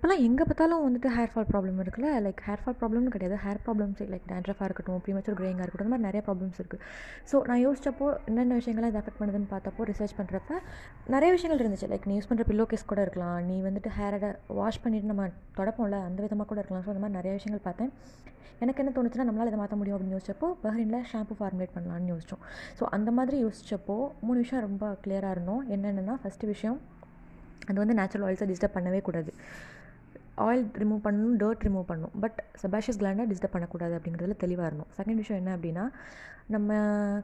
இப்போலாம் எங்கே பார்த்தாலும் வந்துட்டு ஹேர் ஃபால் ப்ராப்ளம் இருக்குல்ல? லைக் ஹேர் ஃபால் ப்ராப்ளம்னு கிடையாது. ஹேர் ப்ராப்ளம்ஸ் லைக் டேண்ட்ரஃபாக இருக்கட்டும் ப்ரீமச்சூர் க்ரேயிங்காக இருக்கட்டும் இந்த மாதிரி நிறைய ப்ராப்ளம்ஸ் இருக்குது ஸோ நான் யோசிச்சப்போ என்னென்ன விஷயங்கள்லாம் இது அஃபெக்ட் பண்ணுதுன்னு பார்த்தப்போ ரிசர்ச் பண்ணுறப்ப நிறைய விஷயங்கள் இருந்துச்சு. லைக் நீ யூஸ் பண்ணுற பில்லோ கேஸ் கூட இருக்கலாம். நீ வந்துட்டு ஹேரை வாஷ் பண்ணிட்டு நம்ம தொடப்போம்ல அந்த விதமாக கூட இருக்கலாம். ஸோ அந்த மாதிரி நிறைய விஷயங்கள் பார்த்தேன். எனக்கு என்ன தோணுச்சுன்னா நம்மளால் இதை மாற்ற முடியும் அப்படின்னு யோசிச்சப்போ பஹரினில் ஷாம்பு ஃபார்முலேட் பண்ணலான்னு யோசிச்சோம். ஸோ அந்த மாதிரி யோசிச்சப்போ மூணு விஷயம் ரொம்ப கிளியராக இருந்தோம். என்னென்னா ஃபஸ்ட்டு விஷயம் அது வந்து நேச்சுரல் ஆயில்ஸை டிஸ்டர்ப் பண்ணவே கூடாது. ஆயில் ரிமூவ் பண்ணணும் டர்ட் ரிமூவ் பண்ணணும். பட் செபாஷியஸ் கிளாண்டை டிஸ்டர்ப் பண்ணக்கூடாது அப்படிங்கிறதுல தெளிவாக இருந்தோம் செகண்ட் விஷயம் என்ன அப்படின்னா நம்ம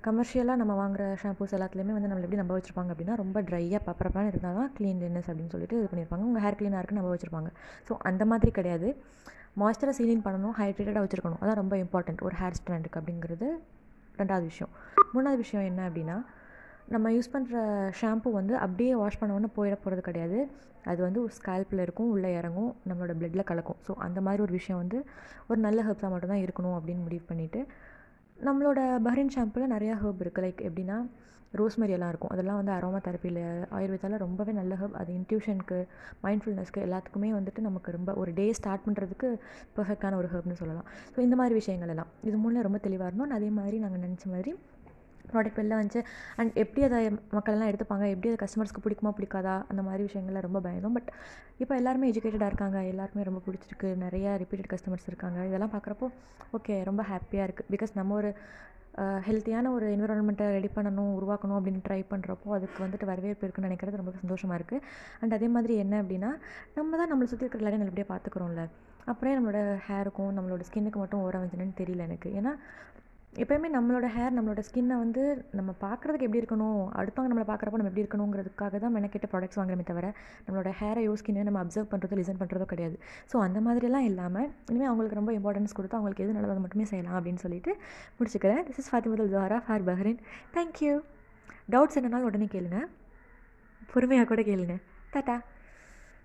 கமர்ஷியலாக நம்ம வாங்குற ஷாம்பூஸ் எல்லாத்துலேயுமே வந்து நம்மளை எப்படி நம்ப வச்சுருப்பாங்க அப்படின்னா ரொம்ப ட்ரையாக பப்பரப்பான இருந்தால் தான் க்ளீன்லினஸ் அப்படின்னு சொல்லிட்டு இது பண்ணியிருப்பாங்க உங்கள் ஹேர் க்ளீனாக இருக்குன்னு நம்ப வச்சுருப்பாங்க. ஸோ அந்த மாதிரி கிடையாது. மாய்ஸ்சரை சீலிங் பண்ணணும் ஹைட்ரேட்டடாக வச்சுருக்கணும். அதான் ரொம்ப இம்பார்ட்டண்ட் ஒரு ஹேர் ஸ்டாண்டுக்கு அப்படிங்கிறது ரெண்டாவது விஷயம். மூணாவது விஷயம் என்ன அப்படின்னா நம்ம யூஸ் பண்ணுற ஷாம்பு வந்து அப்படியே வாஷ் பண்ணோன்னு போயிட போகிறது கிடையாது. அது வந்து ஒரு ஸ்கேல்பில் இருக்கும் உள்ளே இறங்கும் நம்மளோட ப்ளட்டில் கலக்கும். ஸோ அந்த மாதிரி ஒரு விஷயம் வந்து ஒரு நல்ல ஹெர்ப்ஸாக மட்டும்தான் இருக்கணும் அப்படின்னு முடிவு பண்ணிவிட்டு நம்மளோட பஹரின் ஷாம்பில் நிறையா ஹெர்ப் இருக்குது லைக் எப்படின்னா ரோஸ்மெரி எல்லாம் இருக்கும். அதெல்லாம் வந்து அரோமா தெரப்பியில் ஆயுர்வேதாவில் ரொம்பவே நல்ல ஹெர்ப் அது இன்ட்யூஷனுக்கு மைண்ட்ஃபுல்னஸ்க்கு எல்லாத்துக்குமே வந்துட்டு நமக்கு ரொம்ப ஒரு டே ஸ்டார்ட் பண்ணுறதுக்கு பெர்ஃபெக்டான ஒரு ஹெர்ப்னு சொல்லலாம். ஸோ இந்த மாதிரி விஷயங்கள் எல்லாம். இது மூணில் ரொம்ப தெளிவாக இருந்தோம். அதே மாதிரி நாங்கள் நினச்ச மாதிரி ப்ராடக்ட் வெளில வந்துச்சு. அண்ட் எப்படி அதை மக்கள்லாம் எடுத்துப்பாங்க? எப்படி அது கஸ்டமர்ஸ்க்கு பிடிக்குமா பிடிக்காதா? அந்த மாதிரி விஷயங்கள்லாம் ரொம்ப பயந்தோம். பட் இப்போ எல்லாருமே எஜுகேட்டடாக இருக்காங்க. எல்லாருமே ரொம்ப பிடிச்சிருக்கு. நிறையா ரிப்பீட்டட் கஸ்டமர்ஸ் இருக்காங்க. இதெல்லாம் பார்க்குறப்போ ஓகே ரொம்ப ஹாப்பியாக இருக்குது பிகாஸ் நம்ம ஒரு ஹெல்த்தியான ஒரு என்விரான்மெண்ட்டை ரெடி பண்ணணும் உருவாக்கணும் அப்படின்னு ட்ரை பண்ணுறப்போ அதுக்கு வந்துட்டு வரவேற்பு இருக்குன்னு நினைக்கிறது ரொம்ப சந்தோஷமாக இருக்குது அண்ட் அதே மாதிரி என்ன அப்படின்னா நம்ம தான் நம்மளை சுற்றி இருக்கிற எல்லாரையும் நல்லபடியாக பார்த்துக்குறோம்ல. அப்புறம் நம்மளோட ஹேருக்கும் நம்மளோட ஸ்கின்னுக்கு மட்டும் ஓரம் வந்துச்சுன்னு தெரியல எனக்கு. ஏன்னா எப்போயுமே நம்மளோட ஹேர் நம்மளோட ஸ்கின்னை வந்து நம்ம பார்க்குறதுக்கு எப்படி இருக்கணும்? அடுத்தவங்க நம்மளை பார்க்குறப்போ நம்ம எப்படி இருக்கணுங்கிறதுக்காக தான் மெனக்கெட்ட ப்ராடக்ட்ஸ் வாங்குறமே தவிர நம்மளோட ஹேரையோ ஸ்கின்னை நம்ம அப்சர்வ் பண்ணுறதோ லிசன் பண்ணுறதோ கிடையாது. ஸோ அந்த மாதிரிலாம் இல்லாமல் இனிமேல் அவங்களுக்கு ரொம்ப இம்பார்ட்டன்ஸ் கொடுத்து அவங்களுக்கு எது நல்லது மட்டுமே செய்யலாம் அப்படின்னு சொல்லிட்டு முடிச்சுக்கிறேன். This is Fathimathul Zohra for Bahrain thank you doubts என்னன்னாலும் உடனே கேளுங்க. பொறுமையாக கூட கேளுங்க. டாட்டா